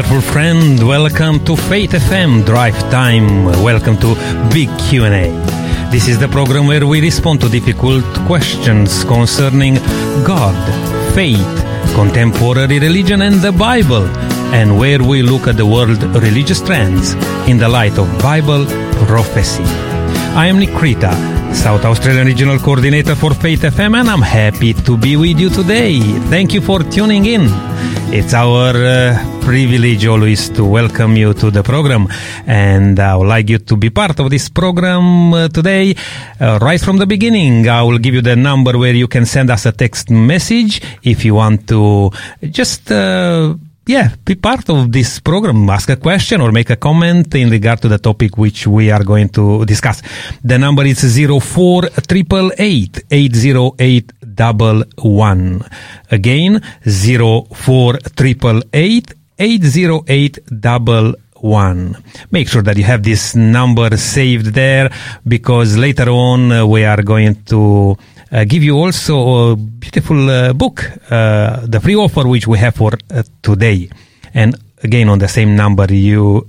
wonderful friend. Welcome to Faith FM Drive Time. Welcome to Big Q&A. This is the program where we respond to difficult questions concerning God, faith, contemporary religion and the Bible, and where we look at the world religious trends in the light of Bible prophecy. I am Nick Krita, South Australian Regional Coordinator for Faith FM, and I'm happy to be with you today. Thank you for tuning in. It's our uh, privilege always to welcome you to the program, and I would like you to be part of this program uh, today. Uh, right from the beginning, I will give you the number where you can send us a text message if you want to just uh, yeah, be part of this program, ask a question or make a comment in regard to the topic which we are going to discuss. The number is 04888 808 Again, 04888 808 Make sure that you have this number saved there because later on uh, we are going to uh, give you also a beautiful uh, book, uh, the free offer which we have for uh, today. And again, on the same number, you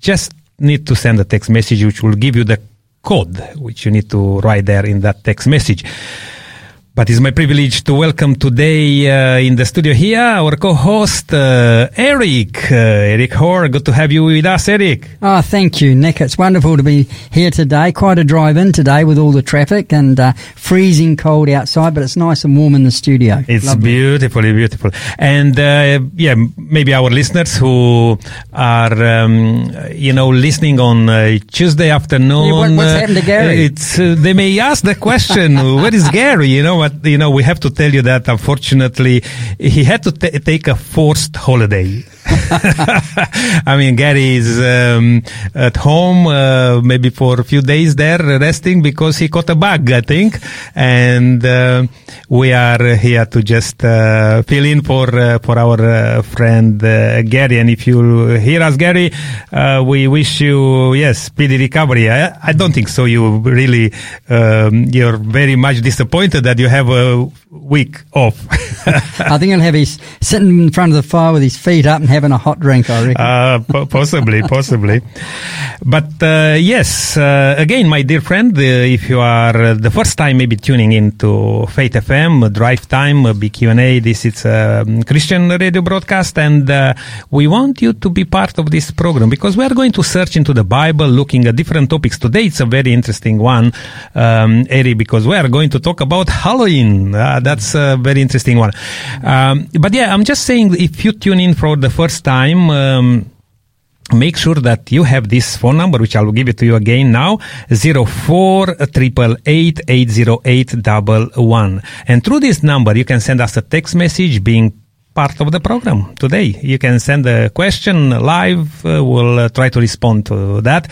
just need to send a text message which will give you the code which you need to write there in that text message. But it's my privilege to welcome today uh, in the studio here our co-host uh, Eric. Uh, Eric Hoare, good to have you with us, Eric. Oh, thank you, Nick. It's wonderful to be here today. Quite a drive in today with all the traffic and uh, freezing cold outside, but it's nice and warm in the studio. It's Lovely. beautiful, beautiful. And uh, yeah, maybe our listeners who are, um, you know, listening on uh, Tuesday afternoon. Yeah, what- what's happened to Gary? It's uh, they may ask the question, where is Gary? You know what? You know, we have to tell you that unfortunately he had to ta take a forced holiday. I mean, Gary is um, at home, uh, maybe for a few days there resting because he caught a bug, I think. And uh, we are here to just uh, fill in for uh, for our uh, friend uh, Gary. And if you hear us, Gary, we wish you yes speedy recovery. I, I don't think so. You really um, you're very much disappointed that you have a week off. I think he'll have his sitting in front of the fire with his feet up and having a hot drink, I reckon. Uh, po- possibly, possibly. But uh, yes, uh, again, my dear friend, uh, if you are uh, the first time maybe tuning into Faith FM, Drive Time, uh, BQ&A, this is a um, Christian radio broadcast, and uh, we want you to be part of this program because we are going to search into the Bible, looking at different topics. Today, it's a very interesting one, um, Eri, because we are going to talk about Halloween. Uh, that's a very interesting one. Um, but yeah, I'm just saying, if you tune in for the first time, um, make sure that you have this phone number, which I will give it to you again now, 0488880811. And through this number, you can send us a text message being part of the program today. You can send a question live. Uh, we'll uh, try to respond to that.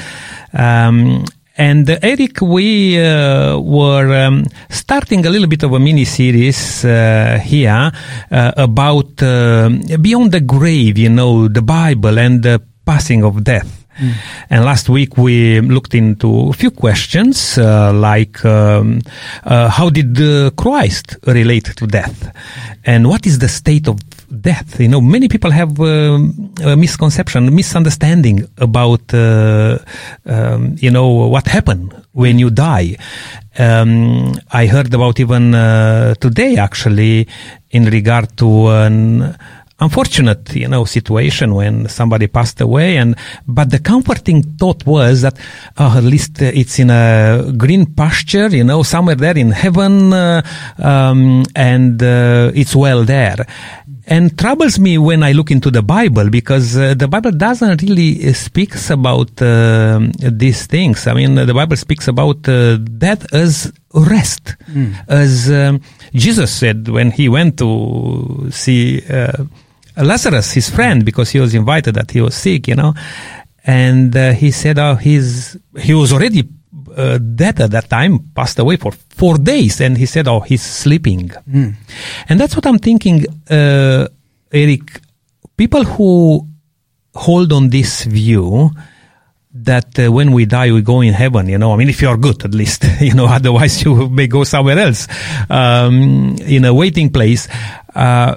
Um, and uh, Eric, we uh, were um, starting a little bit of a mini series uh, here uh, about uh, beyond the grave, you know, the Bible and the passing of death. And last week we looked into a few questions uh, like um, uh, how did uh, Christ relate to death, and what is the state of death? You know, many people have um, a misconception, misunderstanding about uh, um, you know what happened when you die. Um, I heard about even uh, today actually in regard to an unfortunate you know situation when somebody passed away. And but the comforting thought was that uh, at least it's in a green pasture you know somewhere there in heaven uh, um, and uh, it's well there. And troubles me when I look into the Bible because uh, the Bible doesn't really speaks about uh, these things. I mean, the Bible speaks about uh, death as rest, as um, Jesus said when he went to see uh, Lazarus, his friend, because he was invited that he was sick, you know, and uh, he said, "Oh, he's he was already." Uh, dead at that time, passed away for four days, and he said, "Oh, he's sleeping," and that's what I'm thinking, uh, Eric. People who hold on this view that uh, when we die we go in heaven you know i mean if you are good at least you know otherwise you may go somewhere else um, in a waiting place uh,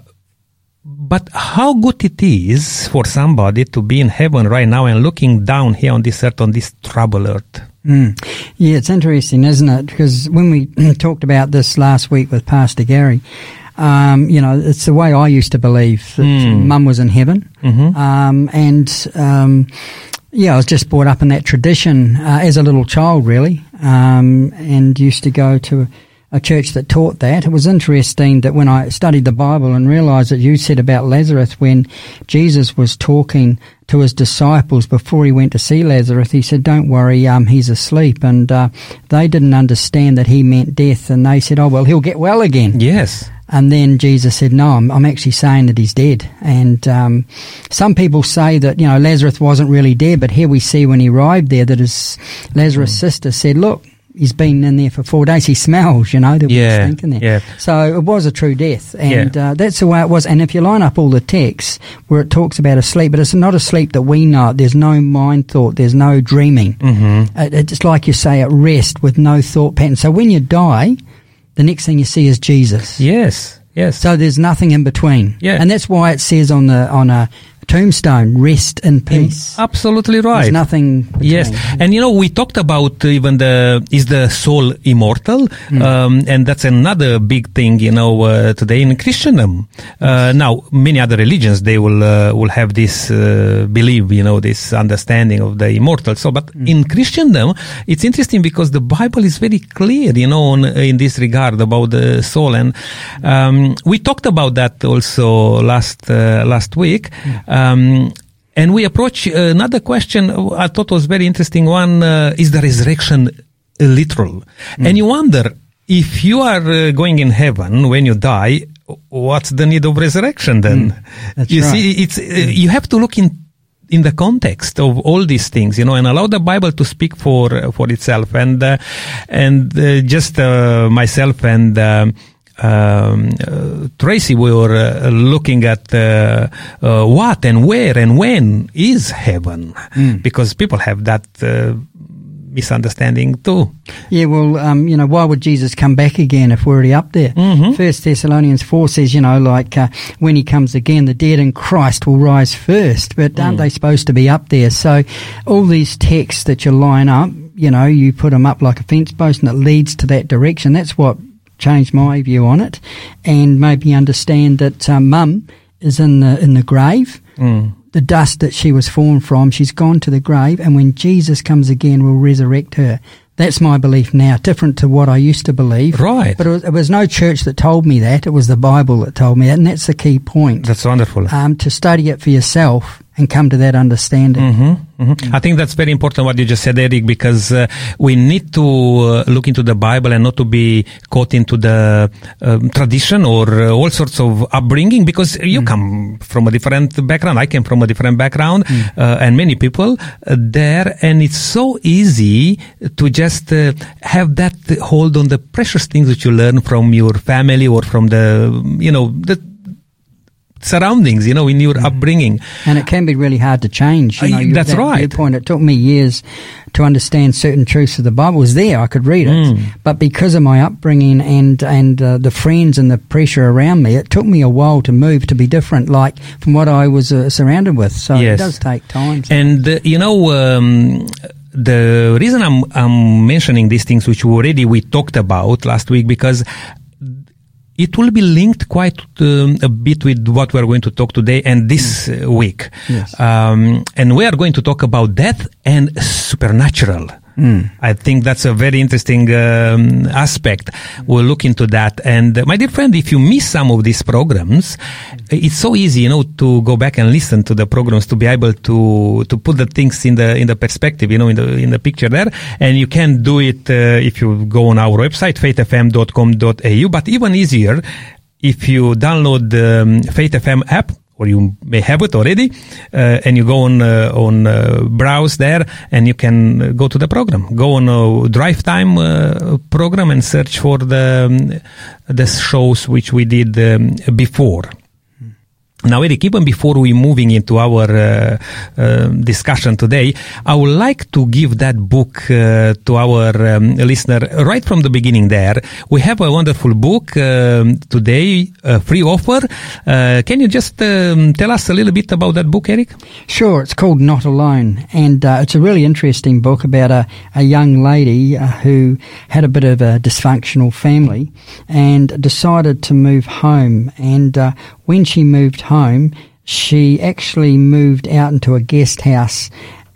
but how good it is for somebody to be in heaven right now and looking down here on this earth, on this troubled earth. Mm. Yeah, it's interesting, isn't it? Because when we talked about this last week with Pastor Gary, um, you know, it's the way I used to believe that Mm. Mum was in heaven, Mhm. um, and um, yeah, I was just brought up in that tradition uh, as a little child, really, um, and used to go to a church that taught that. It was interesting that when I studied the Bible and realised that you said about Lazarus when Jesus was talking to his disciples before he went to see Lazarus, he said, "Don't worry, um, he's asleep," and uh, they didn't understand that he meant death, and they said, "Oh well, he'll get well again." Yes. And then Jesus said, "No, I'm, I'm actually saying that he's dead." And um, some people say that you know Lazarus wasn't really dead, but here we see when he arrived there that his Lazarus' sister said, "Look, he's been in there for four days. He smells, you know, there was Yeah, stink in there." yeah. So it was a true death, and uh, that's the way it was. And if you line up all the texts where it talks about a sleep, but it's not a sleep that we know. There's no mind thought. There's no dreaming. Mm-hmm. It, it's like you say, at rest with no thought pattern. So when you die, the next thing you see is Jesus. Yes. Yes. So there's nothing in between. Yeah. And that's why it says on the on a tombstone, rest in peace. Absolutely There's right. nothing between. Yes, and you know we talked about even the is the soul immortal, Hmm. um, and that's another big thing you know uh, today in Christendom. Uh, now many other religions they will uh, will have this uh, belief, you know, this understanding of the immortal. So, but Hmm. in Christendom, it's interesting because the Bible is very clear, you know, on, in this regard about the soul, and um, we talked about that also last uh, last week. Um, and we approach another question I thought was very interesting one uh, is the resurrection literal? And you wonder if you are uh, going in heaven when you die, what's the need of resurrection then? That's you right. see, it's uh, you have to look in in the context of all these things, you know, and allow the Bible to speak for for itself. And uh, and uh, just uh, myself and. Um, um, uh, Tracy, we were uh, looking at uh, uh, what and where and when is heaven, because people have that uh, misunderstanding too. Yeah, well, um, you know, why would Jesus come back again if we're already up there? Mhm. First Thessalonians 4 says, you know, like uh, when he comes again, the dead in Christ will rise first. But aren't they supposed to be up there? So all these texts that you line up, you know, you put them up like a fence post and it leads to that direction. That's what changed my view on it and made me understand that um, mum is in the, in the grave Mm. the dust that she was formed from, she's gone to the grave, and when Jesus comes again, we'll resurrect her. That's my belief now, different to what I used to believe. Right. But it was, it was no church that told me that. It was the Bible that told me that, and that's the key point. That's wonderful. Um, to study it for yourself and come to that understanding. hmm I think that's very important what you just said, Eric, because uh, we need to uh, look into the Bible and not to be caught into the um, tradition or uh, all sorts of upbringing. Because you come from a different background, I came from a different background, uh, and many people uh, there, and it's so easy to just uh, have that hold on the precious things that you learn from your family or from the, you know, the surroundings, you know, in your upbringing. And it can be really hard to change. You Uh, know, you- that's that right. Viewpoint. It took me years to understand certain truths of the Bible. It was there, I could read it, Mm. but because of my upbringing and and uh, the friends and the pressure around me, it took me a while to move to be different, like from what I was uh, surrounded with. So Yes. it does take time. And uh, you know, um, the reason I'm I'm mentioning these things, which we already we talked about last week, because it will be linked quite um, a bit with what we are going to talk today and this uh, week. Yes. Um, and we are going to talk about death and supernatural. I think that's a very interesting um, aspect. We'll look into that. And uh, my dear friend, if you miss some of these programs, it's so easy, you know, to go back and listen to the programs to be able to to put the things in the in the perspective, you know, in the in the picture there. And you can do it uh, if you go on our website faithfm.com.au. But even easier, if you download the um, Faith FM app or you may have it already, uh, and you go on uh, on uh, browse there, and you can uh, go to the program. Go on a drive time uh, program and search for the um, the shows which we did um, before. Now, Eric, even before we moving into our uh, uh, discussion today, I would like to give that book uh, to our um, listener right from the beginning. There, we have a wonderful book um, today, free offer. Uh, can you just um, tell us a little bit about that book, Eric? Sure. It's called Not Alone, and uh, it's a really interesting book about a, a young lady uh, who had a bit of a dysfunctional family and decided to move home. And when she moved home, she actually moved out into a guest house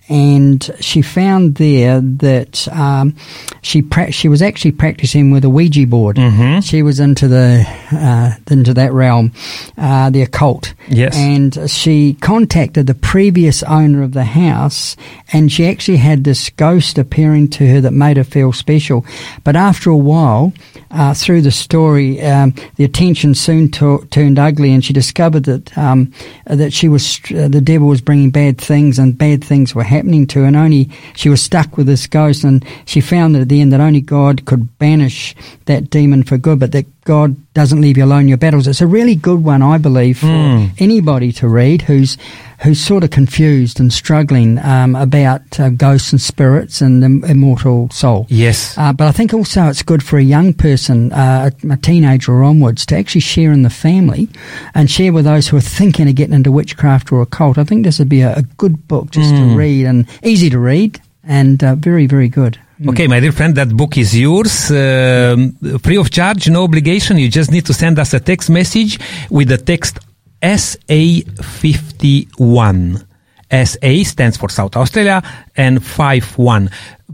and she found there that um, she pra- she was actually practicing with a Ouija board. Mm-hmm. She was into the uh, into that realm, uh, the occult. Yes, and she contacted the previous owner of the house, and she actually had this ghost appearing to her that made her feel special. But after a while, uh, through the story, um, the attention soon to- turned ugly, and she discovered that um, that she was the devil was bringing bad things, and bad things were happening happening to and only she was stuck with this ghost, and she found that at the end that only God could banish that demon for good, but that God doesn't leave you alone in your battles. It's a really good one, I believe, for mm. anybody to read who's who's sort of confused and struggling um, about uh, ghosts and spirits and the immortal soul. Yes. Uh, but I think also it's good for a young person, uh, a teenager or onwards, to actually share in the family and share with those who are thinking of getting into witchcraft or occult. I think this would be a, a good book just mm. to hmm. read and easy to read and uh, very, very good. Mm. Okay, my dear friend, that book is yours, uh, free of charge, no obligation. You just need to send us a text message with the text SA51. SA stands for South Australia and 51.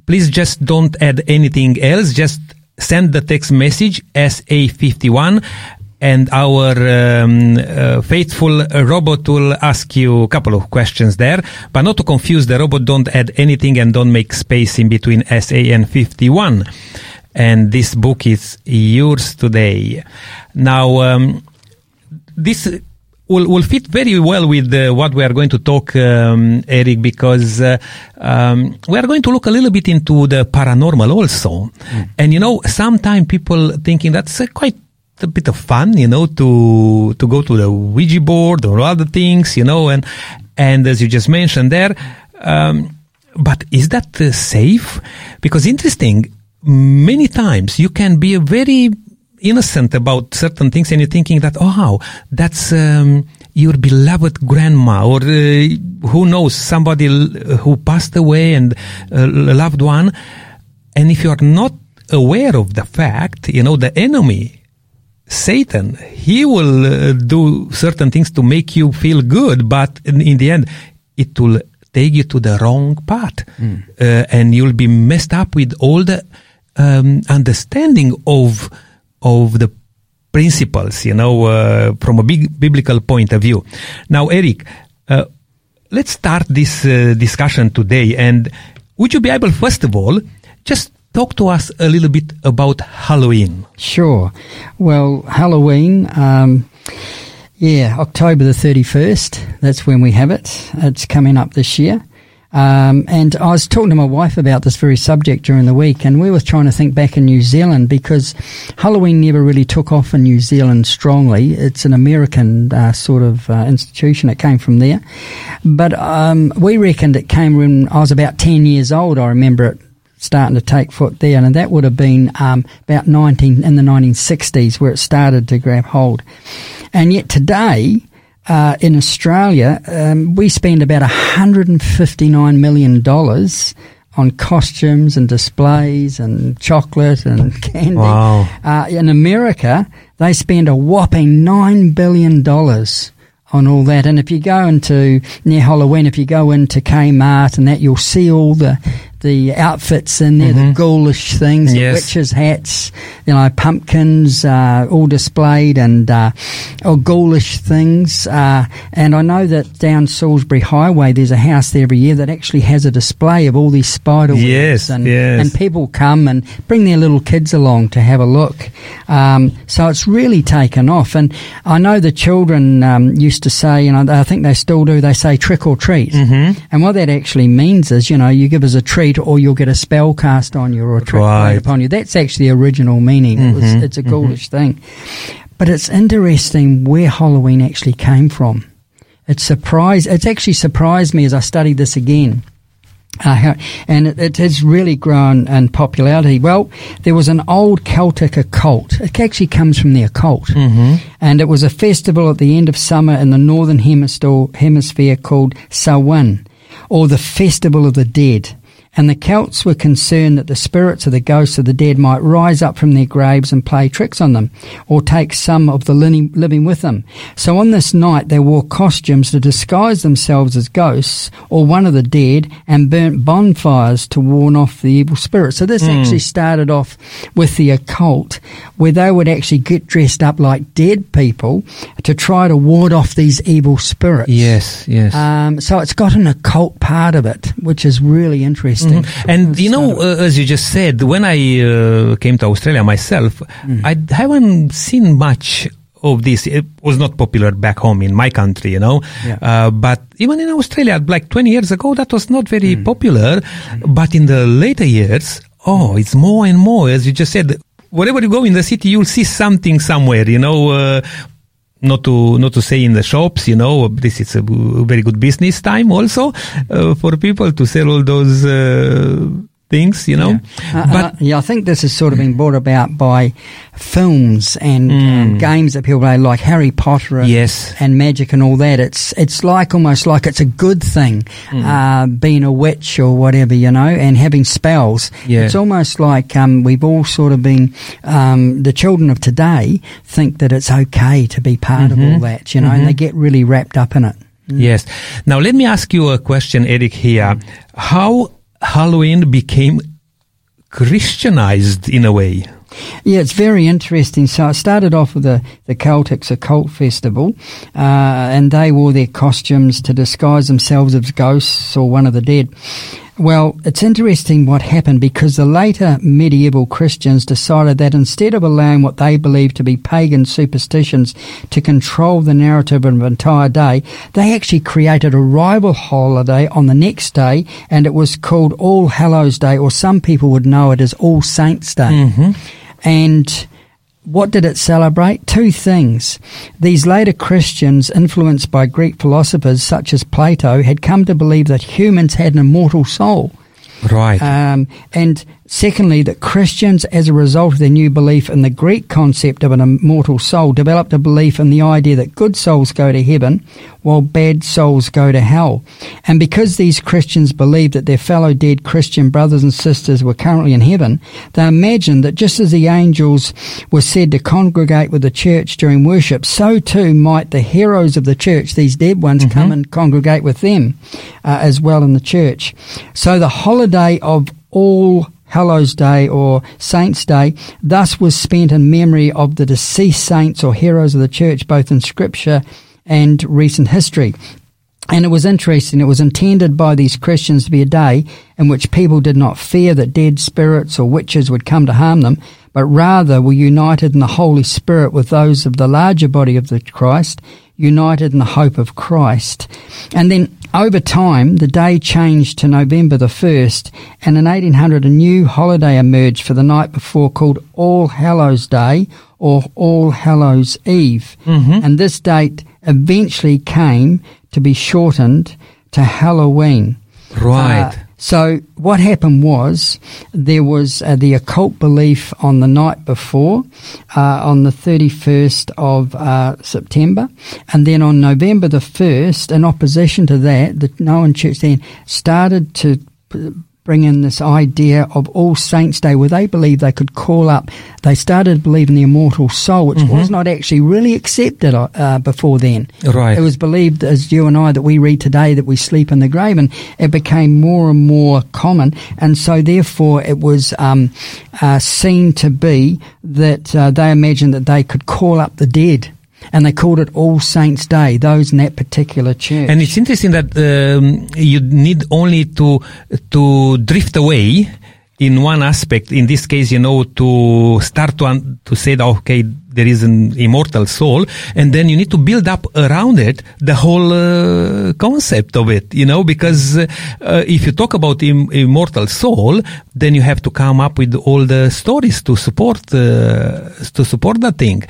Please just don't add anything else. Just send the text message SA51 and our um, uh, faithful robot will ask you a couple of questions there. But not to confuse the robot, don't add anything and don't make space in between SA and 51. And this book is yours today. Now, um, this will, will fit very well with uh, what we are going to talk, um, Eric, because uh, um, we are going to look a little bit into the paranormal also. Mm. And you know, sometimes people thinking that's uh, quite a bit of fun, you know, to to go to the Ouija board or other things, you know, and and as you just mentioned there, um, but is that uh, safe? Because interesting, many times you can be very innocent about certain things, and you're thinking that, oh, that's um, your beloved grandma, or uh, who knows, somebody who passed away and uh, a loved one, and if you are not aware of the fact, you know, the enemy Satan, he will uh, do certain things to make you feel good, but in, in the end, it will take you to the wrong path, mm. uh, and you'll be messed up with all the um, understanding of of the principles, you know, uh, from a big biblical point of view. Now, Eric, uh, let's start this uh, discussion today, and would you be able, first of all, just talk to us a little bit about Halloween. Sure. Well, Halloween, um, yeah, October the 31st, that's when we have it. It's coming up this year. Um, and I was talking to my wife about this very subject during the week, and we were trying to think back in New Zealand because Halloween never really took off in New Zealand strongly. It's an American uh, sort of uh, institution. It came from there. But um, we reckoned it came when I was about 10 years old. I remember it starting to take foot there, and that would have been um, about 19 in the 1960s where it started to grab hold. And yet today, uh, in Australia, um, we spend about 159 million dollars on costumes and displays and chocolate and candy. Wow. Uh, in America, they spend a whopping nine billion dollars on all that. And if you go into near Halloween, if you go into Kmart and that, you'll see all the the outfits in there, mm-hmm. the ghoulish things, yes. the witches' hats, you know, pumpkins, uh, all displayed, and uh, ghoulish things. Uh, and I know that down Salisbury Highway, there's a house there every year that actually has a display of all these spider webs, yes, and yes. and people come and bring their little kids along to have a look. Um, so it's really taken off, and I know the children um, used to say, you know, I think they still do. They say trick or treat, mm-hmm. and what that actually means is, you know, you give us a treat or you'll get a spell cast on you or a trick right. upon you. That's actually the original meaning. Mm-hmm. It was, mm-hmm. it's a ghoulish mm-hmm. thing. But it's interesting where Halloween actually came from. It surprised, it's actually surprised me as I studied this again. Uh, and it, it, has really grown in popularity. Well, there was an old Celtic occult. It actually comes from the occult. Mm-hmm. And it was a festival at the end of summer in the northern hemisphere, hemisphere called Samhain, or the Festival of the Dead and the Celts were concerned that the spirits of the ghosts of the dead might rise up from their graves and play tricks on them, or take some of the living with them. So on this night they wore costumes to disguise themselves as ghosts or one of the dead, and burnt bonfires to warn off the evil spirits. So this mm. actually started off with the occult, where they would actually get dressed up like dead people to try to ward off these evil spirits. Yes, yes. Um, so it's got an occult part of it, which is really interesting interesting. Mm-hmm. And you know, uh, as you just said, when I uh, came to Australia myself, mm. I haven't seen much of this. It was not popular back home in my country, you know. Yeah. Uh, but even in Australia, like 20 years ago, that was not very mm. popular. Mm. But in the later years, oh, it's more and more, as you just said. Wherever you go in the city, you'll see something somewhere, you know, uh, not to not to say in the shops, you know, this is a very good business time also uh, for people to sell all those uh, things, you know. Yeah. Uh, but uh, yeah, I think this has sort of been brought about by films and mm. um, games that people play, like Harry Potter and, yes. and magic and all that. It's it's like almost like it's a good thing, mm. uh, being a witch or whatever, you know, and having spells. Yeah. It's almost like um, we've all sort of been um, the children of today think that it's okay to be part mm-hmm. of all that, you know, mm-hmm. and they get really wrapped up in it. Yes. Now let me ask you a question, Eric. Here, how Halloween became Christianized in a way. Yeah, it's very interesting. So I started off with the, the Celtics Occult Festival, uh, and they wore their costumes to disguise themselves as ghosts or one of the dead. Well, it's interesting what happened because the later medieval Christians decided that instead of allowing what they believed to be pagan superstitions to control the narrative of an entire day, they actually created a rival holiday on the next day and it was called All Hallows Day, or some people would know it as All Saints Day. Mm-hmm. And what did it celebrate? Two things. These later Christians, influenced by Greek philosophers such as Plato, had come to believe that humans had an immortal soul. Right. Um, and Secondly, that Christians, as a result of their new belief in the Greek concept of an immortal soul, developed a belief in the idea that good souls go to heaven while bad souls go to hell. And because these Christians believed that their fellow dead Christian brothers and sisters were currently in heaven, they imagined that just as the angels were said to congregate with the church during worship, so too might the heroes of the church, these dead ones, mm-hmm. come and congregate with them uh, as well in the church. So the holiday of all Hallows Day or Saints' Day thus was spent in memory of the deceased saints or heroes of the church, both in scripture and recent history. And it was interesting, it was intended by these Christians to be a day in which people did not fear that dead spirits or witches would come to harm them, but rather were united in the Holy Spirit with those of the larger body of the Christ, united in the hope of Christ. And then over time, the day changed to November the 1st, and in 1800 a new holiday emerged for the night before called All Hallows Day or All Hallows Eve. Mm-hmm. And this date eventually came to be shortened to Halloween. Right. Uh, so what happened was there was uh, the occult belief on the night before, uh, on the 31st of uh, September, and then on November the 1st, in opposition to that, the Noan Church then started to bring in this idea of All Saints Day, where they believed they could call up. They started to believe in the immortal soul, which mm-hmm. was not actually really accepted uh, before then. Right. It was believed, as you and I, that we read today, that we sleep in the grave, and it became more and more common, and so therefore it was um, uh, seen to be that uh, they imagined that they could call up the dead and they called it All Saints Day, those in that particular church. And it's interesting that um, you need only to to drift away in one aspect. In this case, you know, to start to un- to say that okay, there is an immortal soul, and then you need to build up around it the whole uh, concept of it. You know, because uh, if you talk about Im- immortal soul, then you have to come up with all the stories to support uh, to support that thing.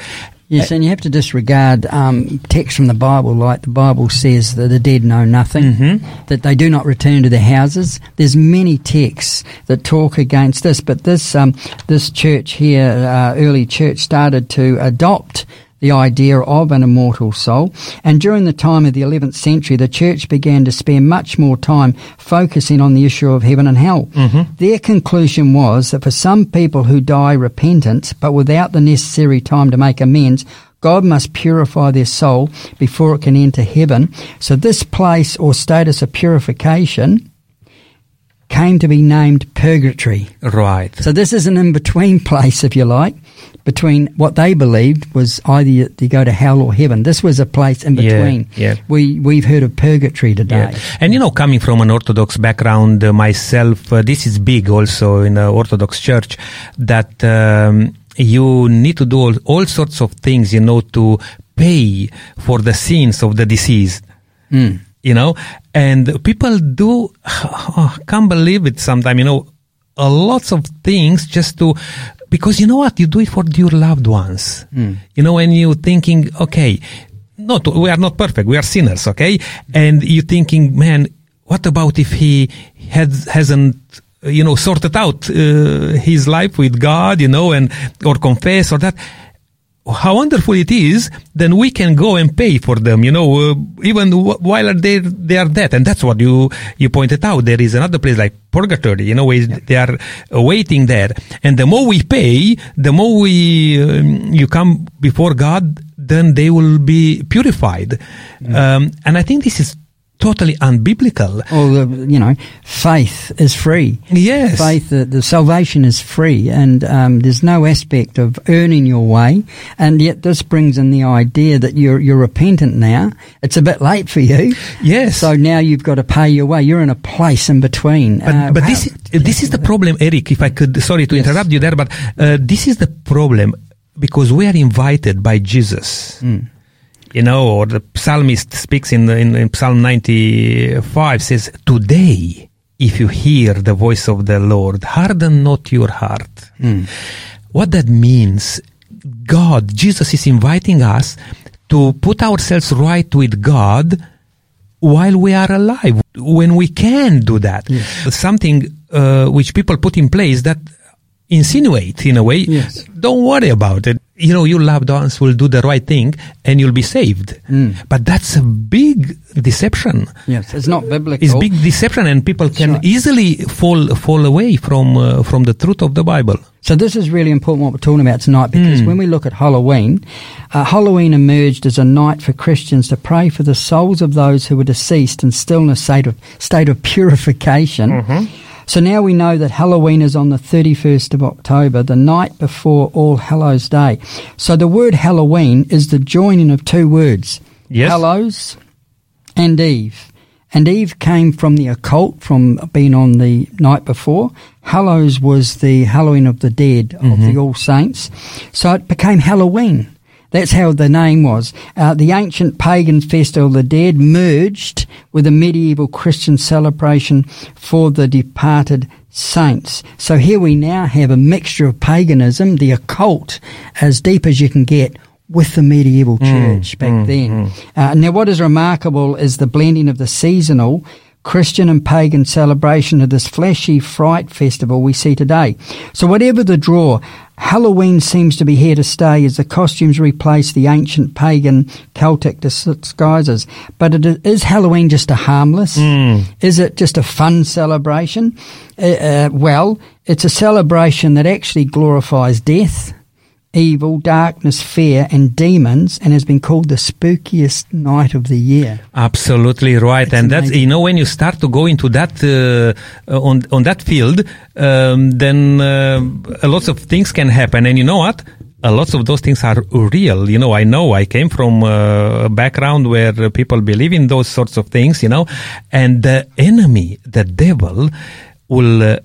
Yes, and you have to disregard um, text from the Bible, like the Bible says that the dead know nothing, Mm-hmm. that they do not return to their houses. There's many texts that talk against this, but this um, this church here, uh, early church, started to adopt the idea of an immortal soul. And during the time of the 11th century, the church began to spend much more time focusing on the issue of heaven and hell. Mm-hmm. Their conclusion was that for some people who die repentant, but without the necessary time to make amends, God must purify their soul before it can enter heaven. So this place or status of purification came to be named purgatory. Right. So this is an in-between place, if you like, between what they believed was either you, you go to hell or heaven. This was a place in Yeah, between. yeah. We we've heard of purgatory today. Yeah. And you know, coming from an Orthodox background uh, myself, uh, this is big also in the Orthodox Church that um, you need to do all, all sorts of things, you know, to pay for the sins of the deceased. Mm. You know, and people do oh, can't believe it. Sometimes you know, a lots of things just to because you know what? You do it for your loved ones. You know, when you thinking, okay, not we are not perfect, we are sinners, okay, and you thinking, man, what about if he has hasn't you know sorted out uh, his life with God, you know, and or confess or that how wonderful it is, then we can go and pay for them, you know, uh, even w- while they they are dead. And that's what you you pointed out. There is another place like purgatory, you know, where they are waiting there. And the more we pay, the more we um, you come before God, then they will be purified. Um, and I think this is totally unbiblical. Or you know, faith is free. Yes. Faith, the, the salvation is free, and um, there's no aspect of earning your way. And yet, this brings in the idea that you're you're repentant now. It's a bit late for you. Yes. So now you've got to pay your way. You're in a place in between. But, Uh, but wow. this this is the problem, Eric. If I could, sorry to Yes. interrupt you there, but uh, this is the problem because we are invited by Jesus. You know, or the psalmist speaks in, in, in Psalm 95 says, Today, if you hear the voice of the Lord, harden not your heart. What that means, God, Jesus is inviting us to put ourselves right with God while we are alive, when we can do that. Something uh, which people put in place that insinuate in a way, Yes. don't worry about it. You know, your loved ones will do the right thing and you'll be saved. But that's a big deception. Yes, it's not biblical. It's big deception and people can right. easily fall fall away from uh, from the truth of the Bible. So this is really important what we're talking about tonight because when we look at Halloween, uh, Halloween emerged as a night for Christians to pray for the souls of those who were deceased and still in a state of state of purification. So now we know that Halloween is on the 31st of October, the night before All Hallows Day. So the word Halloween is the joining of two words. Yes. Hallows and Eve. And Eve came from the occult, from being on the night before. Hallows was the Halloween of the dead, of mm-hmm. the All Saints. So it became Halloween. That's how the name was. Uh, the ancient pagan festival of the dead merged with a medieval Christian celebration for the departed saints. So here we now have a mixture of paganism, the occult, as deep as you can get, with the medieval church back then. Uh, now, what is remarkable is the blending of the seasonal Christian and pagan celebration of this flashy fright festival we see today. So, whatever the draw, Halloween seems to be here to stay as the costumes replace the ancient pagan Celtic disguises. But it, is Halloween just a harmless? Is it just a fun celebration? Uh, uh, well, it's a celebration that actually glorifies death evil, darkness, fear, and demons, and has been called the spookiest night of the year. Absolutely right, It's and that's you know when you start to go into that uh, uh, on on that field, um, then uh, lots of things can happen, and you know what? A lots of those things are real. You know, I know I came from uh, a background where uh, people believe in those sorts of things. You know, and the enemy, the devil, will.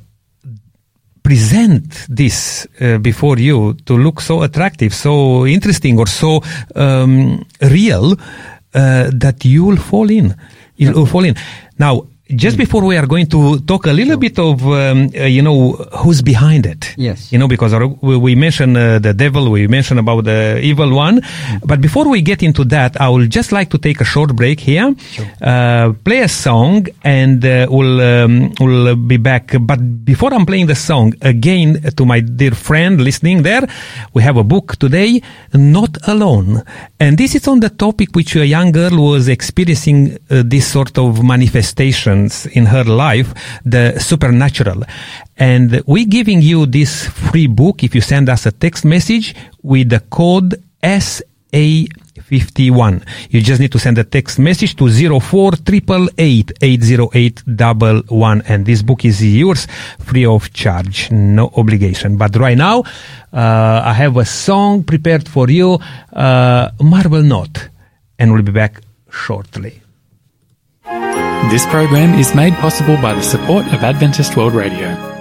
Present this uh, before you to look so attractive, so interesting, or so um, real uh, that you will fall in. You will fall in. Now, just before we are going to talk a little bit of um, uh, you know who's behind it. Yes. you know because our, we, we mentioned uh, the devil we mentioned about the evil one. But before we get into that i would just like to take a short break here. Uh, play a song and uh, we'll um, we'll be back. But before i'm playing the song again to my dear friend listening there we have a book today not alone. And this is on the topic which a young girl was experiencing uh, this sort of in her life the supernatural and we're giving you this free book if you send us a text message with the code SA51. You just need to send a text message to 0488880811 and this book is yours free of charge, no obligation. But right now, uh, I have a song prepared for you, uh, Marvel Not, and we'll be back shortly. This program is made possible by the support of Adventist World Radio.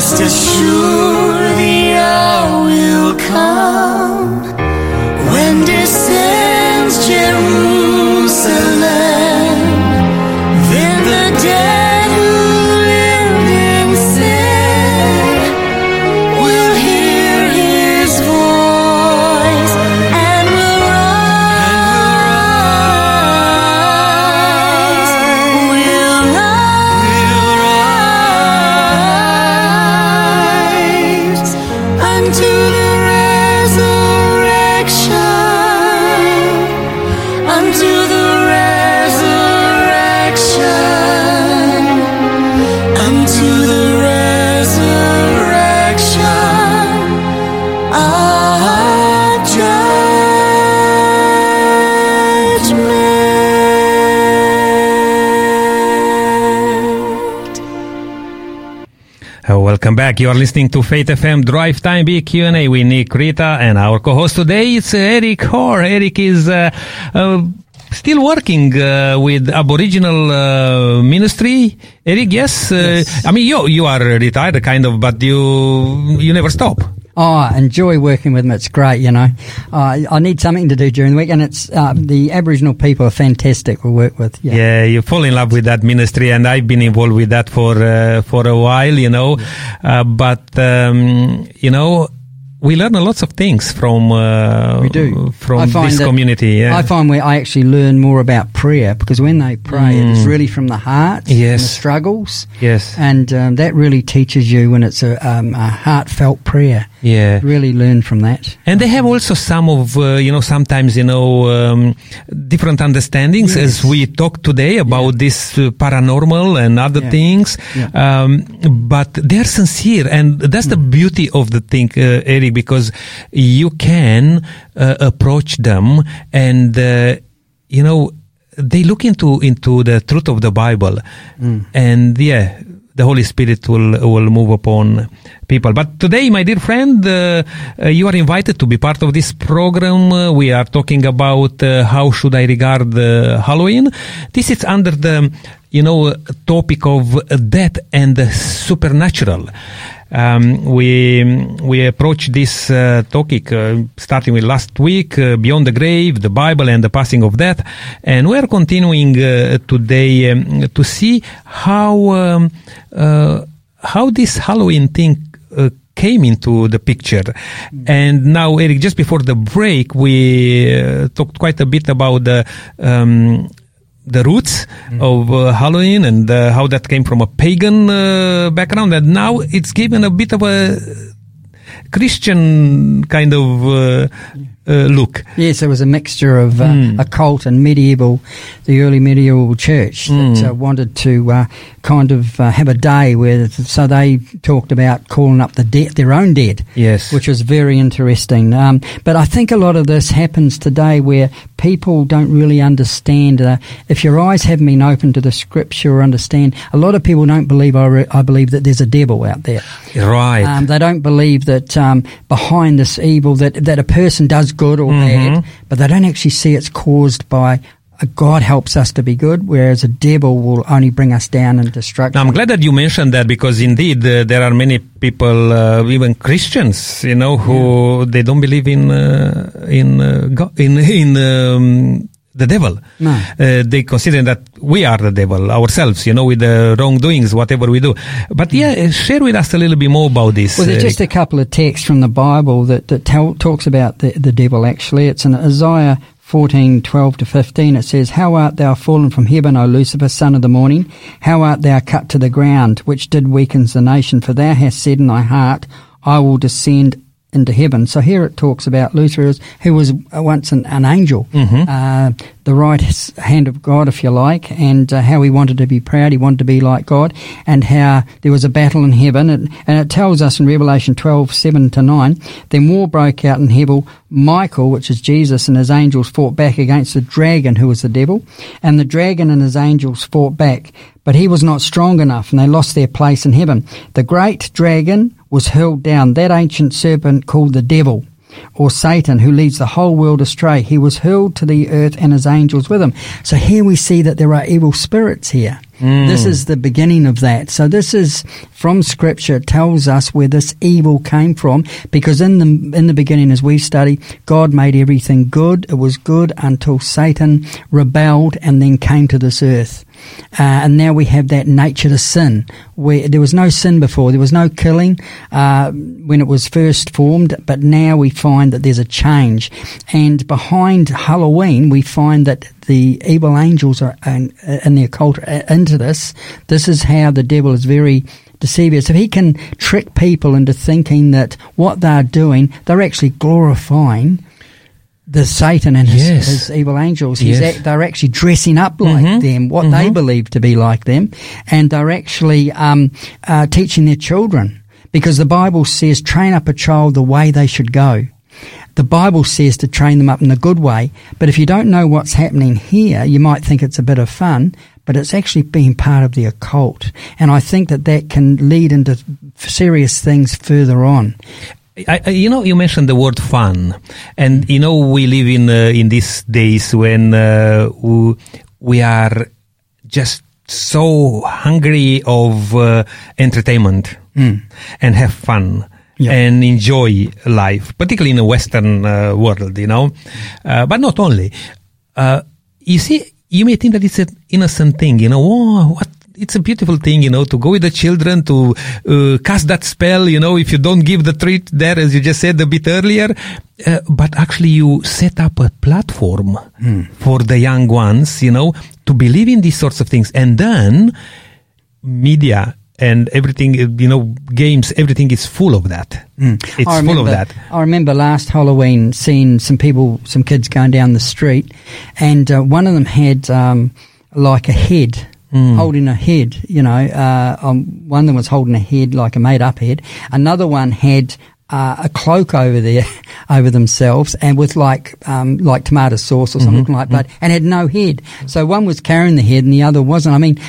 Life. Just welcome back. You are listening to Faith FM Drive Time Big Q&A with Nick Rita and our co-host today is uh, Eric Hoare. Eric is uh, uh, still working uh, with Aboriginal uh, ministry. Eric, yes? Uh, I mean, you you are retired kind of, but you you never stop. Oh, I enjoy working with them. It's great, you know. Uh, I need something to do during the week, and it's uh, the Aboriginal people are fantastic. We work with. Yeah. Yeah, you fall in love with that ministry, and I've been involved with that for uh, for a while, you know. Uh, but um, you know, we learn a lots of things from uh, We do. From this community. Yeah. I find where I actually learn more about prayer because when they pray, it is really from the heart, and the Mm. Yes. struggles, yes. and um, that really teaches you when it's a, um, a heartfelt prayer. Yeah. Really learn from that. And they have also some of, uh, you know, sometimes, you know, um, different understandings as we talk today about this uh, paranormal and other Yeah. things. Yeah. Um, but they're sincere. And that's the Hmm. beauty of the thing, uh, Eric, because you can uh, approach them and, uh, you know, they look into, into the truth of the Bible. Hmm. And yeah, the Holy Spirit will will move upon people. But today, my dear friend, uh, uh, you are invited to be part of this program. Uh, we are talking about uh, how should I regard uh, Halloween. This is under the you know, topic of death and supernatural. Um, we we approach this uh, topic uh, starting with last week, uh, beyond the grave, the Bible, and the passing of death, and we are continuing uh, today um, to see how um, uh, how this Halloween thing uh, came into the picture. And now, Eric, just before the break, we uh, talked quite a bit about the um, the roots of uh, Halloween and uh, how that came from a pagan uh, background, and now it's given a bit of a Christian kind of uh, look. Yes, it was a mixture of uh, occult and medieval, the early medieval church that uh, wanted to uh, kind of uh, have a day where, so they talked about calling up the dead, their own dead. Yes. Which was very interesting. Um, but I think a lot of this happens today where people don't really understand. Uh, if your eyes haven't been open to the scripture or understand, a lot of people don't believe, I, re- I believe that there's a devil out there. Right. Um, they don't believe that um, behind this evil that, that a person does good or bad, but they don't actually see it's caused by God helps us to be good, whereas a devil will only bring us down and destruction. Now, I'm glad that you mentioned that because indeed uh, there are many people, uh, even Christians, you know, who they don't believe in uh, in uh, God, in in um, the devil. No. Uh, they consider that we are the devil ourselves, you know, with the wrongdoings, whatever we do. But yeah, uh, share with us a little bit more about this. Well, there's Eric. just a couple of texts from the Bible that, that tell, talks about the, the devil actually. It's in Isaiah 14, 12 to 15. It says, How art thou fallen from heaven, O Lucifer, son of the morning? How art thou cut to the ground, which did weaken the nation? For thou hast said in thy heart, I will descend into heaven. So here it talks about Lucifer, who was once an, an angel, uh, the right hand of God, if you like, and uh, how he wanted to be proud, he wanted to be like God, and how there was a battle in heaven. And, and it tells us in Revelation 12, 7 to 9, then war broke out in heaven. Michael, which is Jesus, and his angels fought back against the dragon, who was the devil, and the dragon and his angels fought back. But he was not strong enough, and they lost their place in heaven. The great dragon was hurled down, that ancient serpent called the devil, or Satan, who leads the whole world astray. He was hurled to the earth and his angels with him. So here we see that there are evil spirits here. Mm. This is the beginning of that. So this is from scripture it tells us where this evil came from because in the in the beginning as we study God made everything good. It was good until Satan rebelled and then came to this earth. Uh, and now we have that nature to sin, where there was no sin before, there was no killing uh, when it was first formed, but now we find that there's a change. And behind Halloween, we find that the evil angels are in, in the occult uh, into this. This is how the devil is very deceiver. So he can trick people into thinking that what they're doing, they're actually glorifying the Satan and his, Yes. his evil angels. He's Yes. ac- they're actually dressing up like them, what they believe to be like them, and they're actually um, uh, teaching their children. Because the Bible says, train up a child the way they should go. The Bible says to train them up in the good way, but if you don't know what's happening here, you might think it's a bit of fun, but it's actually being part of the occult. And I think that that can lead into serious things further on. I, you know, you mentioned the word fun, and you know, we live in uh, in these days when uh, we, are just so hungry of uh, entertainment and have fun. Yeah. And enjoy life, particularly in the Western uh, world, you know, uh, but not only. Uh, you see, you may think that it's an innocent thing, you know. Oh, what? It's a beautiful thing, you know, to go with the children to uh, cast that spell. You know, if you don't give the treat there, as you just said a bit earlier, uh, but actually you set up a platform for the young ones, you know, to believe in these sorts of things, and then media and everything, you know, games, everything is full of that. It's I full of remember- that. I remember last Halloween seeing some people, some kids going down the street, and uh, one of them had um, like a head. Hmm. Holding a head, you know, uh, um, one of them was holding a head, like a made up head. Another one had uh, a cloak over there, over themselves, and with like um, like tomato sauce or something Mm-hmm. like that, and had no head. So one was carrying the head, and the other wasn't. I mean,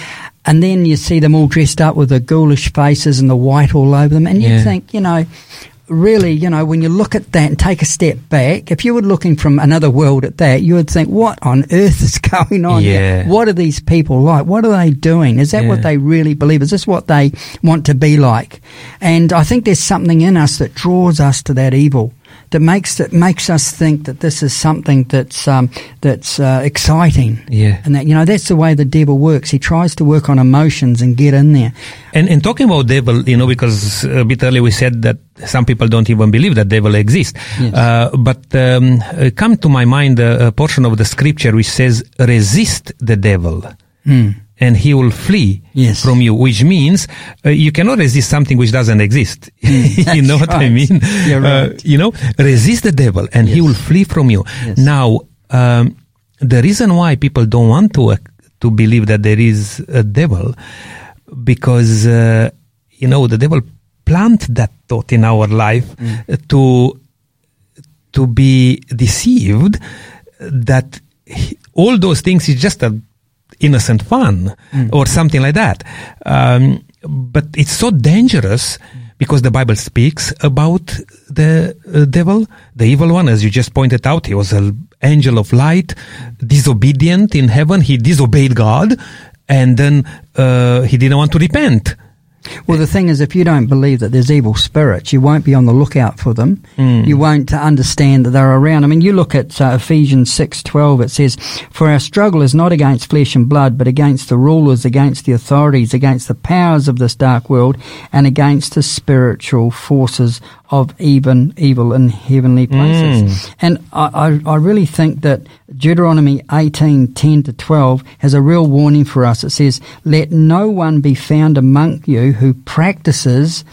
and then you see them all dressed up with the ghoulish faces and the white all over them, and you think, you know, really, you know, when you look at that and take a step back, if you were looking from another world at that, you would think, what on earth is going on Yeah. here? What are these people like? What are they doing? Is that what they really believe? Is this what they want to be like? And I think there's something in us that draws us to that evil. That makes that makes us think that this is something that's um, that's uh, exciting, Yeah. and that you know that's the way the devil works. He tries to work on emotions and get in there. And, and talking about devil, you know, because a bit earlier we said that some people don't even believe that devil exists. Yes. Uh, but um, uh, come to my mind a, a portion of the scripture which says, resist the devil. And he will flee Yes. from you, which means uh, you cannot resist something which doesn't exist. you know that's what I mean? Uh, right. you know, resist the devil and he will flee from you. Yes. Now, um, the reason why people don't want to uh, to believe that there is a devil, because uh, you know the devil plant that thought in our life uh, to to be deceived that he- all those things is just a innocent fun or something like that. Um, but it's so dangerous because the Bible speaks about the uh, devil, the evil one, as you just pointed out. He was an angel of light, disobedient in heaven. He disobeyed God, and then uh, he didn't want to repent. Well, the thing is, if you don't believe that there's evil spirits, you won't be on the lookout for them. You won't understand that they're around. I mean, you look at uh, Ephesians six twelve. It says, "For our struggle is not against flesh and blood, but against the rulers, against the authorities, against the powers of this dark world, and against the spiritual forces of even evil in heavenly mm. places." And I, I, I really think that Deuteronomy eighteen ten to twelve has a real warning for us. It says, "Let no one be found among you who practices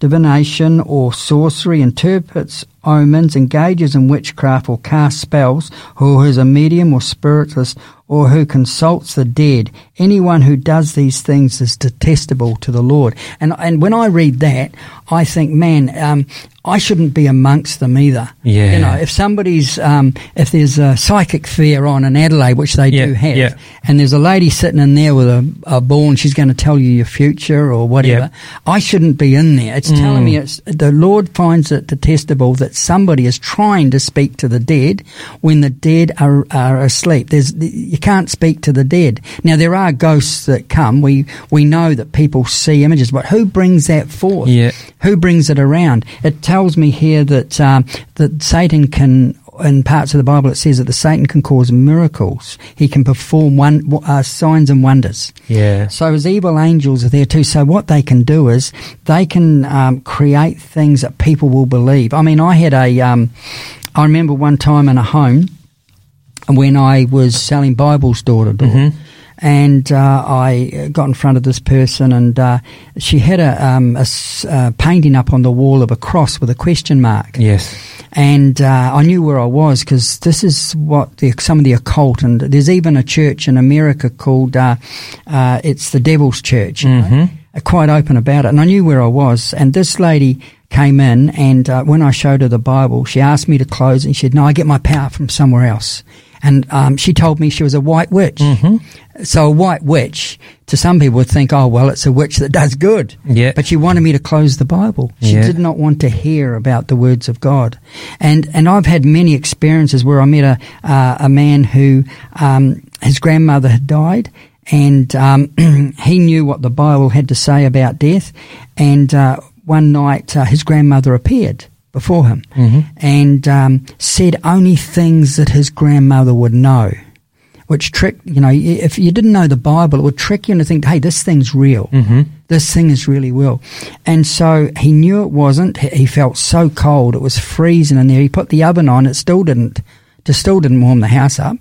divination or sorcery, interprets omens, engages in witchcraft or casts spells, or who is a medium or spiritist, or who consults the dead. Anyone who does these things is detestable to the Lord. And and when I read that, I think, man, um, I shouldn't be amongst them either. Yeah. You know, if somebody's, um, if there's a psychic fair on in Adelaide, which they Yeah, do have, yeah. and there's a lady sitting in there with a, a ball and she's going to tell you your future or whatever, Yeah. I shouldn't be in there. It's telling me it's, the Lord finds it detestable that somebody is trying to speak to the dead when the dead are, are asleep. There's, you can't speak to the dead. Now, there are ghosts that come. We, we know that people see images, but who brings that forth? Yeah. Who brings it around? It tells me here that um, that Satan can. In parts of the Bible, it says that the Satan can cause miracles. He can perform one uh, signs and wonders. Yeah. So his evil angels are there too. So what they can do is they can um, create things that people will believe. I mean, I had a. Um, I remember one time in a home when I was selling Bibles door to door. And uh, I got in front of this person, and uh, she had a, um, a uh, painting up on the wall of a cross with a question mark Yes. and uh, I knew where I was because this is what the, some of the occult and there's even a church in America called uh, uh, it's the Devil's Church, uh, quite open about it, and I knew where I was. And this lady came in, and uh, when I showed her the Bible, she asked me to close, and she said, "No, I get my power from somewhere else." And um, she told me she was a white witch. So a white witch, to some people would think, oh well, it's a witch that does good. Yeah. But she wanted me to close the Bible. She Yeah. did not want to hear about the words of God. And and I've had many experiences where I met a uh, a man who um, his grandmother had died. And um, he knew what the Bible had to say about death. And uh, one night, uh, his grandmother appeared before him and um, said only things that his grandmother would know which trick you know if you didn't know the bible it would trick you into think hey this thing's real. This thing is really real. And so he knew it wasn't. He- he felt so cold it was freezing in there. He put the oven on. It still didn't just still didn't warm the house up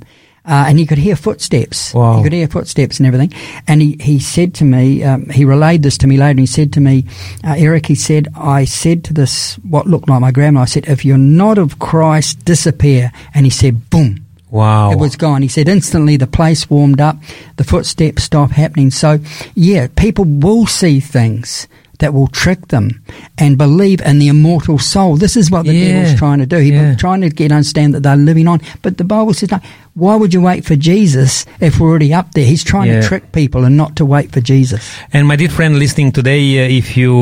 uh, and he could hear footsteps. Wow. He could hear footsteps and everything. And he, he said to me, um, he relayed this to me later, and he said to me, uh, Eric, he said, I said to this, what looked like my grandma, I said, if you're not of Christ, disappear. And he said, boom. Wow. It was gone. He said instantly the place warmed up, the footsteps stopped happening. So, yeah, people will see things that will trick them and believe in the immortal soul. This is what the Yeah. devil's trying to do. He's Yeah. trying to get understand that they're living on. But the Bible says, no, why would you wait for Jesus if we're already up there? He's trying Yeah. to trick people and not to wait for Jesus. And my dear friend listening today, uh, if you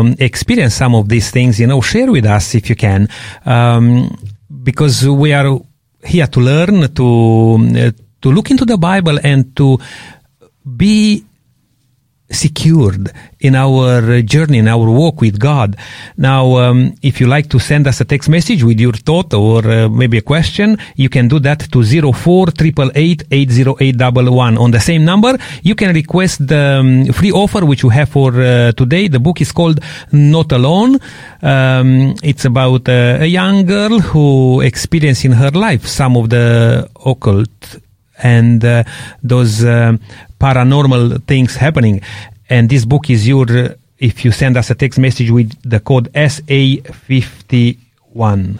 um, experience some of these things, you know, share with us if you can, um, because we are here to learn, to uh, to look into the Bible, and to be secured in our journey, in our walk with God. Now, um, if you like to send us a text message with your thought or uh, maybe a question, you can do that to 04 On the same number, you can request the um, free offer which you have for uh, today. The book is called Not Alone. Um, it's about uh, a young girl who experienced in her life some of the occult and uh, those uh, paranormal things happening. And this book is your, if you send us a text message with the code SA51.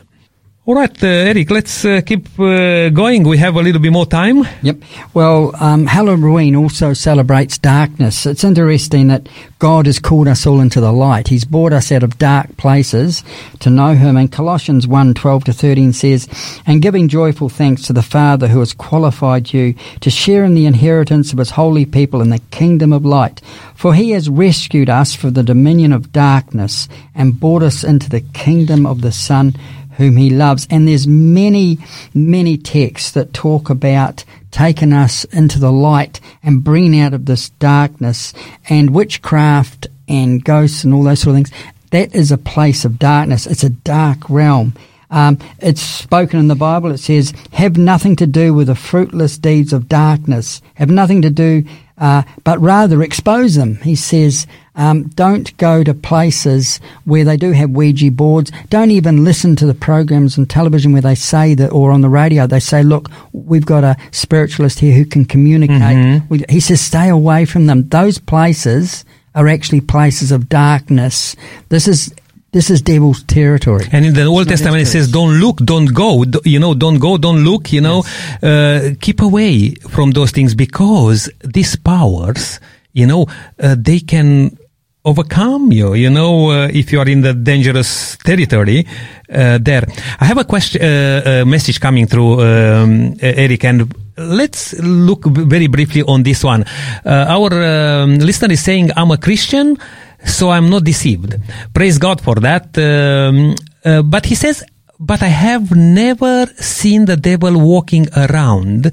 All right, uh, Eric, let's uh, keep uh, going. We have a little bit more time. Yep. Well, um, Halloween also celebrates darkness. It's interesting that God has called us all into the light. He's brought us out of dark places to know Him. And Colossians 1 12 to 13 says, And giving joyful thanks to the Father who has qualified you to share in the inheritance of His holy people in the kingdom of light. For He has rescued us from the dominion of darkness and brought us into the kingdom of the Son whom he loves. And there's many, many texts that talk about taking us into the light and bringing out of this darkness and witchcraft and ghosts and all those sort of things. That is a place of darkness. It's a dark realm. Um, it's spoken in the Bible. It says, "Have nothing to do with the fruitless deeds of darkness. Have nothing to do, uh, but rather expose them." He says, um, "Don't go to places where they do have Ouija boards. Don't even listen to the programs on television where they say that, or on the radio they say, "Look, we've got a spiritualist here who can communicate." We- He says, "Stay away from them. Those places are actually places of darkness. This is." This is devil's territory. And in the Old Testament, it says, "Don't look, don't go." D- You know, don't go, don't look. You know, uh, keep away from those things because these powers, you know, uh, they can overcome you. You know, uh, if you are in the dangerous territory uh, there. I have a question, uh, a message coming through, um, Eric, and let's look b- very briefly on this one. Uh, our um, listener is saying, "I'm a Christian." So I'm not deceived. Praise God for that. Um, uh, but he says, but I have never seen the devil walking around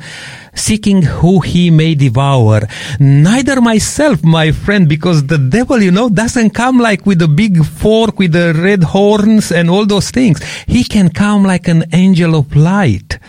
seeking who he may devour. Neither myself, my friend, because the devil, you know, doesn't come like with a big fork with the red horns and all those things. He can come like an angel of light.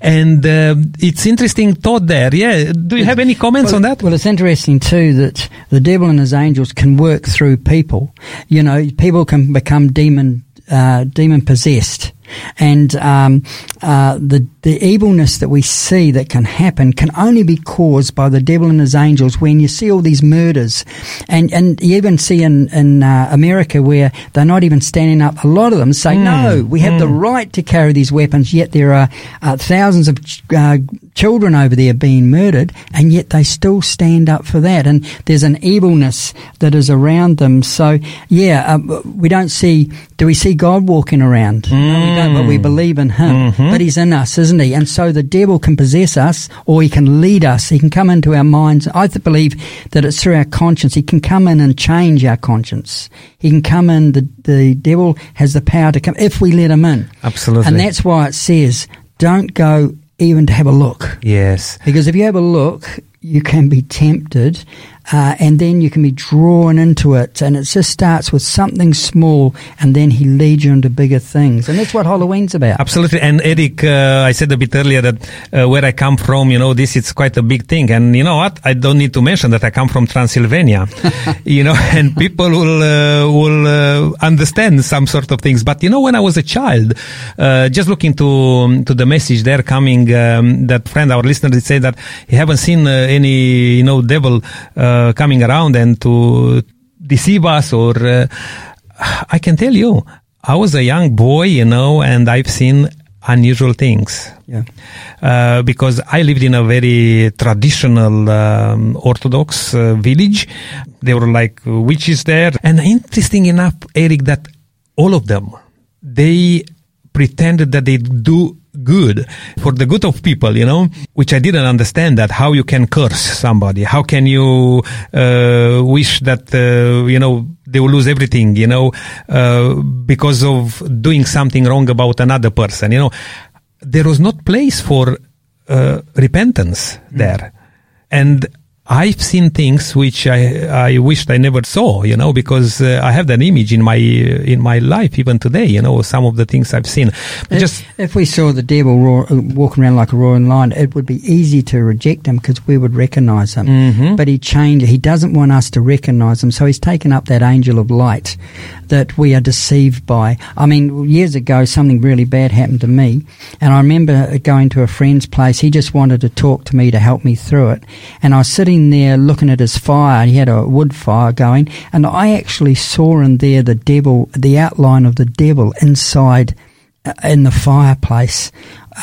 And uh, it's interesting thought there. Yeah. Do you have any comments well, on that? Well, it's interesting too that the devil and his angels can work through people. You know, people can become demon uh, demon possessed, and um, uh, the the evilness that we see that can happen can only be caused by the devil and his angels. When you see all these murders, and and you even see in in uh, America where they're not even standing up. A lot of them say, "No, we have the right to carry these weapons." Yet there are uh, thousands of ch- uh, children over there being murdered, and yet they still stand up for that. And there's an evilness that is around them. So, yeah, uh, we don't see. Do we see God walking around? No, we don't, but we mm. believe in Him. Mm-hmm. But He's in us, isn't He? And so the devil can possess us, or he can lead us. He can come into our minds. I believe that it's through our conscience. He can come in and change our conscience. He can come in. The the devil has the power to come if we let him in. Absolutely. And that's why it says, don't go even to have a look. Yes. Because if you have a look, you can be tempted, uh, and then you can be drawn into it. And it just starts with something small, and then he leads you into bigger things. And that's what Halloween's about. Absolutely. And Eric, uh, I said a bit earlier that uh, where I come from, you know, this is quite a big thing. And you know what? I don't need to mention that I come from Transylvania, you know, and people will, uh, will uh, understand some sort of things. But you know, when I was a child, uh, just looking to, to the message there coming, um, that friend, our listener, did say that he haven't seen any, you know, devil, uh, coming around and to deceive us or, uh, I can tell you, I was a young boy, you know, and I've seen unusual things. Yeah. Uh, because I lived in a very traditional um, Orthodox uh, village. There were like witches there. And interesting enough, Eric, that all of them, they pretended that they do good for the good of people, you know, which I didn't understand that how you can curse somebody. How can you uh, wish that, uh, you know, they will lose everything, you know, uh, because of doing something wrong about another person, you know. There was not place for uh, repentance there. And I've seen things which I I wished I never saw, you know, because uh, I have that image in my in my life even today, you know, some of the things I've seen. But just If, if we saw the devil roar, uh, walking around like a roaring lion, it would be easy to reject him because we would recognize him. Mhm. But he changed. He doesn't want us to recognize him, so he's taken up that angel of light that we are deceived by. I mean, years ago, something really bad happened to me, and I remember going to a friend's place. He just wanted to talk to me to help me through it, and I was sitting there looking at his fire. He had a wood fire going, and I actually saw in there the devil, the outline of the devil inside uh, in the fireplace.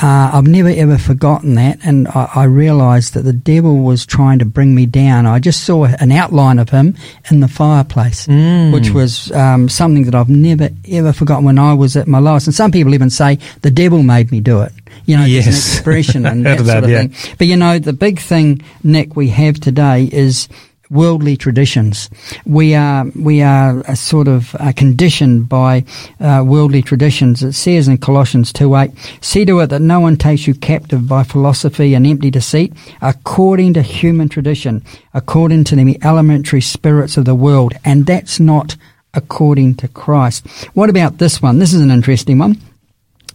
Uh, I've never ever forgotten that, and I, I realised that the devil was trying to bring me down. I just saw an outline of him in the fireplace, which was um, something that I've never ever forgotten when I was at my lowest. And some people even say the devil made me do it. You know, there's an Yes. expression and that sort of yeah. thing. But you know, the big thing, Nick, we have today is worldly traditions. We are we are sort of uh, conditioned by uh, worldly traditions. It says in Colossians two eight, "See to it that no one takes you captive by philosophy and empty deceit, according to human tradition, according to the elementary spirits of the world." And that's not according to Christ. What about this one? This is an interesting one.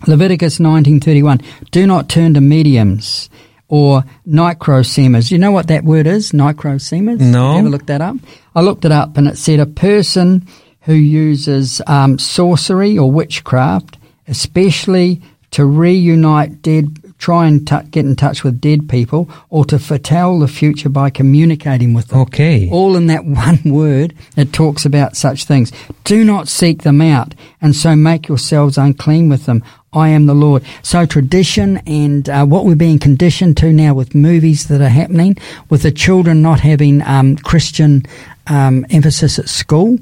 Leviticus 19:31 Do not turn to mediums or nicrosemas. You know what that word is? Nicrosemas? No. You ever looked that up? I looked it up and it said a person who uses um, sorcery or witchcraft, especially to reunite dead, try and t- get in touch with dead people, or to foretell the future by communicating with them okay. all in that one word, it talks about such things. Do not seek them out, and so make yourselves unclean with them. I am the Lord. So tradition and uh, what we're being conditioned to now with movies that are happening, with the children not having um, Christian um, emphasis at school,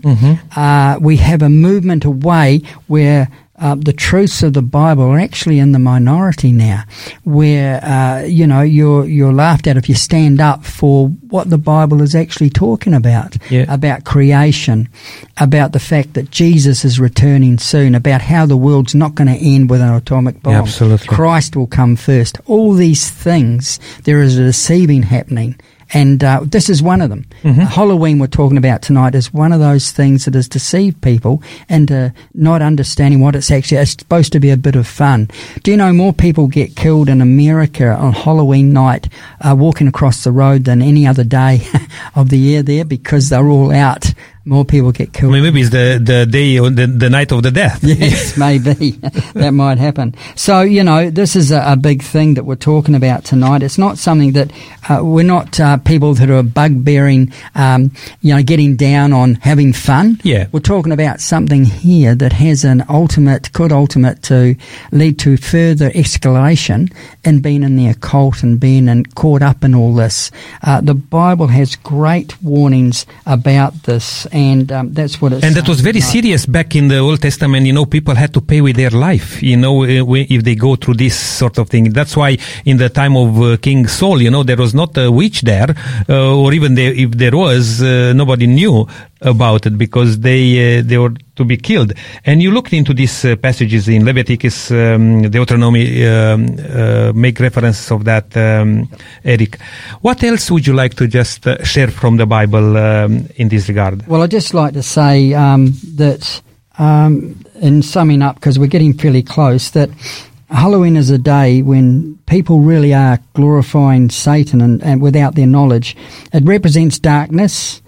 uh, we have a movement away where uh, the truths of the Bible are actually in the minority now, where uh, you know you're you're laughed at if you stand up for what the Bible is actually talking about, Yeah. about creation, about the fact that Jesus is returning soon, about how the world's not going to end with an atomic bomb. Absolutely. Christ will come first. All these things, there is a deceiving happening. And uh, this is one of them. Halloween, we're talking about tonight, is one of those things that has deceived people into not understanding what it's actually. It's supposed to be a bit of fun. Do you know more people get killed in America on Halloween night uh, walking across the road than any other day of the year there because they're all out? More people get killed. I mean, maybe it's the, the day or the, the night of the death. Yes, maybe that might happen. So you know, this is a, a big thing that we're talking about tonight. It's not something that uh, we're not uh, people that are bugbearing, um, you know, getting down on having fun. Yeah. we're talking about something here that has an ultimate, could ultimate to lead to further escalation in being in the occult and being in, caught up in all this. Uh, the Bible has great warnings about this, and um, that's what it's. And that was very serious back in the Old Testament. You know, people had to pay with their life. You know, uh, if they go through this sort of thing. That's why in the time of uh, King Saul, you know, there was not a witch there, uh, or even there, if there was, uh, nobody knew about it because they uh, they were to be killed. And you looked into these uh, passages in Leviticus, um, Deuteronomy, um, uh, make reference of that, um, Eric. What else would you like to just uh, share from the Bible um, in this regard? Well, I'd just like to say um, that, in summing up, because we're getting fairly close, that Halloween is a day when people really are glorifying Satan and, and without their knowledge. It represents darkness.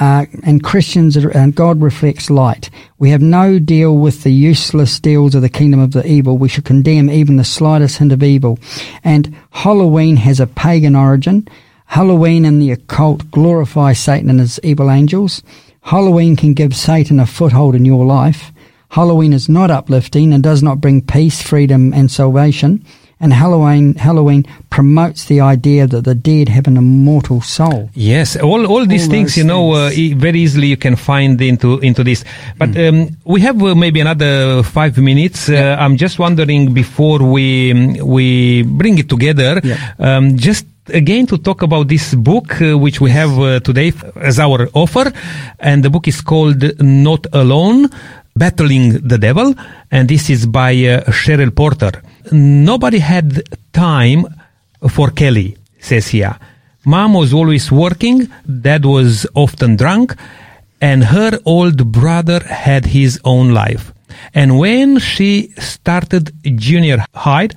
Uh, and Christians and God reflects light. We have no deal with the useless deals of the kingdom of the evil. We should condemn even the slightest hint of evil. And Halloween has a pagan origin. Halloween and the occult glorify Satan and his evil angels. Halloween can give Satan a foothold in your life. Halloween is not uplifting and does not bring peace, freedom, and salvation. And Halloween, Halloween promotes the idea that the dead have an immortal soul. Yes, all all these All things, you know, uh, things. e- very easily you can find into into this. But um, we have uh, maybe another five minutes. Uh, I'm just wondering before we um, we bring it together, Yeah. um, just again to talk about this book uh, which we have uh, today f- as our offer, and the book is called Not Alone. Battling the Devil, and this is by uh, Cheryl Porter. Nobody had time for Kelly, says here. Mom was always working, dad was often drunk, and her old brother had his own life. And when she started junior high,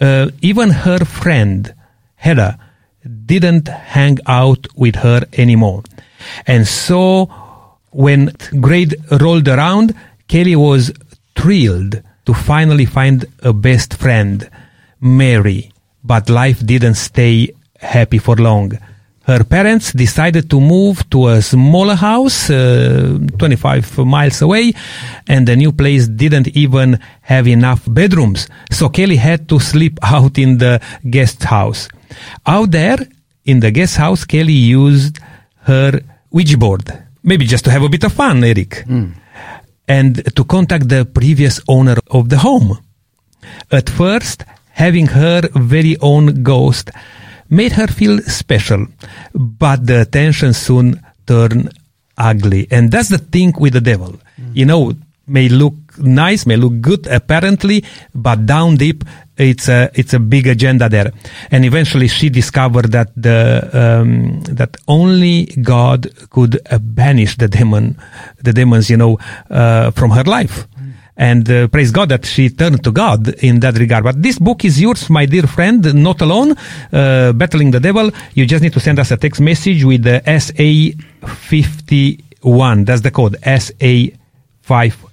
uh, even her friend, Heather, didn't hang out with her anymore. And so when grade rolled around, Kelly was thrilled to finally find a best friend, Mary. But life didn't stay happy for long. Her parents decided to move to a smaller house, uh, 25 miles away, and the new place didn't even have enough bedrooms. So Kelly had to sleep out in the guest house. Out there, in the guest house, Kelly used her Ouija board. Maybe just to have a bit of fun, Eric. Hmm. And to contact the previous owner of the home. At first, having her very own ghost made her feel special, but the attention soon turned ugly. And that's the thing with the devil. Hmm. You know, may look nice, may look good apparently, but down deep, it's a, it's a big agenda there. And eventually she discovered that the, um, that only God could uh, banish the demon, the demons, you know, uh, from her life. And uh, praise God that she turned to God in that regard. But this book is yours, my dear friend, not alone, uh, battling the devil. You just need to send us a text message with the SA51. That's the code, SA51.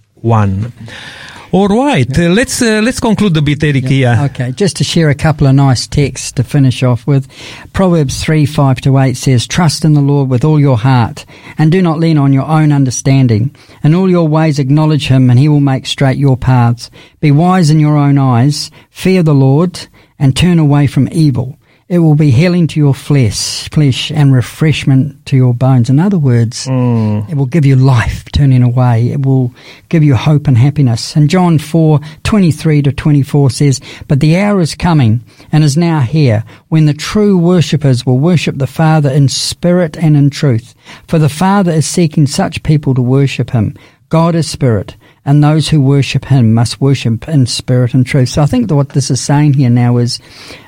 All right, uh, let's uh, let's conclude the bit, Eric. here. Okay, just to share a couple of nice texts to finish off with. Proverbs 3 5 to 8 says, Trust in the Lord with all your heart, and do not lean on your own understanding. In all your ways acknowledge him, and he will make straight your paths. Be wise in your own eyes, fear the Lord, and turn away from evil. It will be healing to your flesh, flesh and refreshment to your bones. In other words, mm. it will give you life turning away. It will give you hope and happiness. And John 4, 23 to 24 says, But the hour is coming and is now here when the true worshippers will worship the Father in spirit and in truth. For the Father is seeking such people to worship him. God is spirit, and those who worship him must worship in spirit and truth. So I think that what this is saying here now is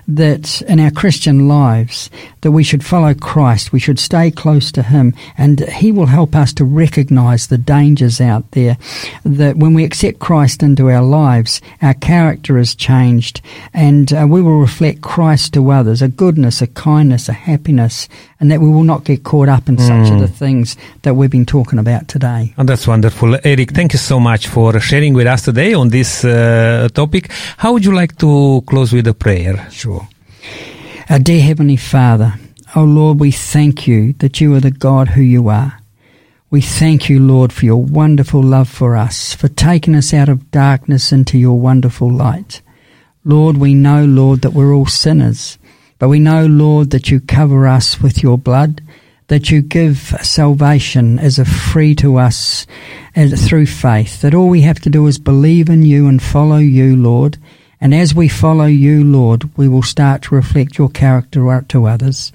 that in our Christian lives, that we should follow Christ, we should stay close to him, and he will help us to recognize the dangers out there. That when we accept Christ into our lives, our character is changed, and uh, we will reflect Christ to others, a goodness, a kindness, a happiness, and that we will not get caught up in such of the things that we've been talking about today. And that's wonderful. Eric, thank you so much for sharing with us today on this uh, topic. How would you like to close with a prayer? Sure. Our dear Heavenly Father, oh Lord, we thank you that you are the God who you are. We thank you, Lord, for your wonderful love for us, for taking us out of darkness into your wonderful light. Lord, we know, Lord, that we're all sinners, but we know, Lord, that you cover us with your blood, that you give salvation as a free to us as, through faith, that all we have to do is believe in you and follow you, Lord. And as we follow you, Lord, we will start to reflect your character out to others.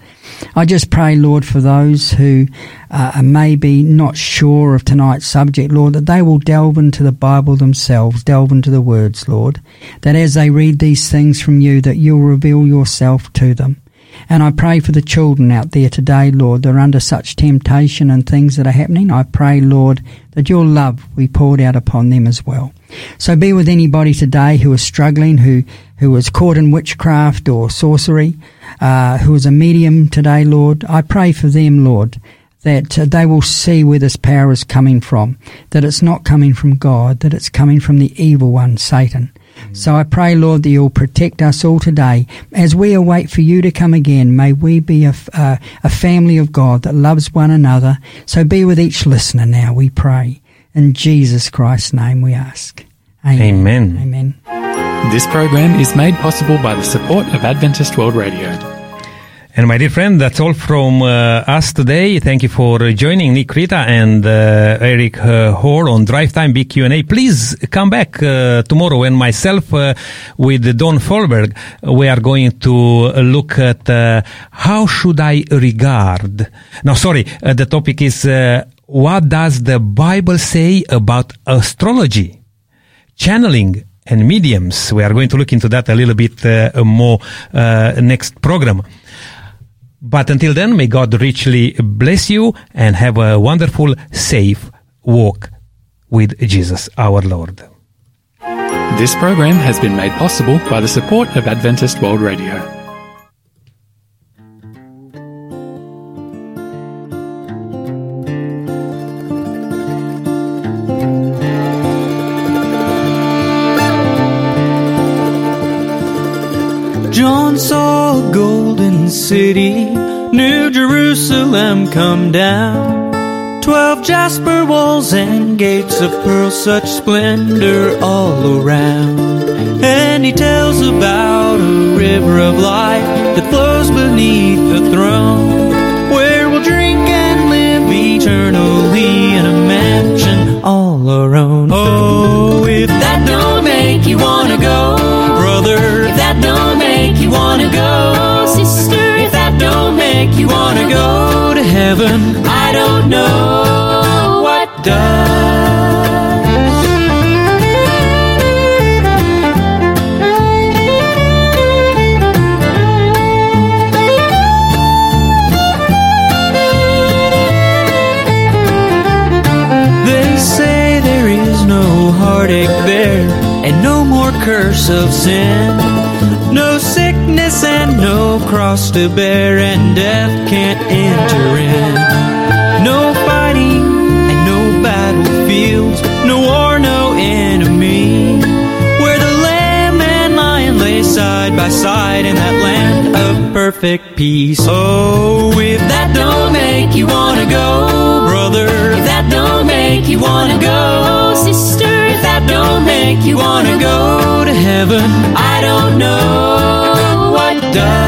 I just pray, Lord, for those who uh, are maybe not sure of tonight's subject, Lord, that they will delve into the Bible themselves, delve into the words, Lord, that as they read these things from you, that you'll reveal yourself to them. And I pray for the children out there today, Lord, They're under such temptation and things that are happening. I pray, Lord, that your love be poured out upon them as well. So be with anybody today who is struggling, who, who is caught in witchcraft or sorcery, uh, who is a medium today, Lord. I pray for them, Lord, that they will see where this power is coming from, that it's not coming from God, that it's coming from the evil one, Satan. So I pray, Lord, that you'll protect us all today. As we await for you to come again, may we be a, f- uh, a family of God that loves one another. So be with each listener now, we pray. In Jesus Christ's name we ask. Amen. Amen. This program is made possible by the support of Adventist World Radio. And my dear friend, that's all from uh, us today. Thank you for joining Nick Rita and uh, Eric uh, Hoare on Drive Time Big Q&A. Please come back uh, tomorrow and myself uh, with Don Folberg, we are going to look at uh, how should I regard. No, sorry, uh, the topic is what does the Bible say about astrology? channeling and mediums. We are going to look into that a little bit more next program. But until then, may God richly bless you and have a wonderful, safe walk with Jesus our Lord. This program has been made possible by the support of Adventist World Radio. Jerusalem come down. Twelve jasper walls and gates of pearl, such splendor all around. And he tells about a river of life that flows beneath the throne, make you wanna go to heaven, I don't know what does. They say there is no heartache there, and no more curse of sin. No sickness and no cross to bear, and death can't enter in. No fighting and no battlefields, no war, no enemy. Where the lamb and lion lay side by side in that land of perfect peace. Oh, if that don't make you wanna go, brother, if that don't make you wanna go, that don't make you wanna go to heaven, I don't know what does.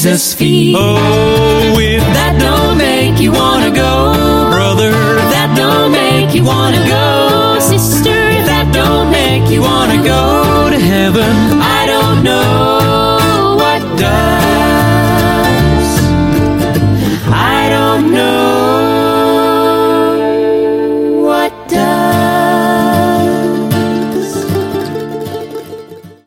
Jesus' feet. Oh, if that don't make you wanna go, brother, if that don't make you wanna go, sister, if that don't make you wanna go to heaven,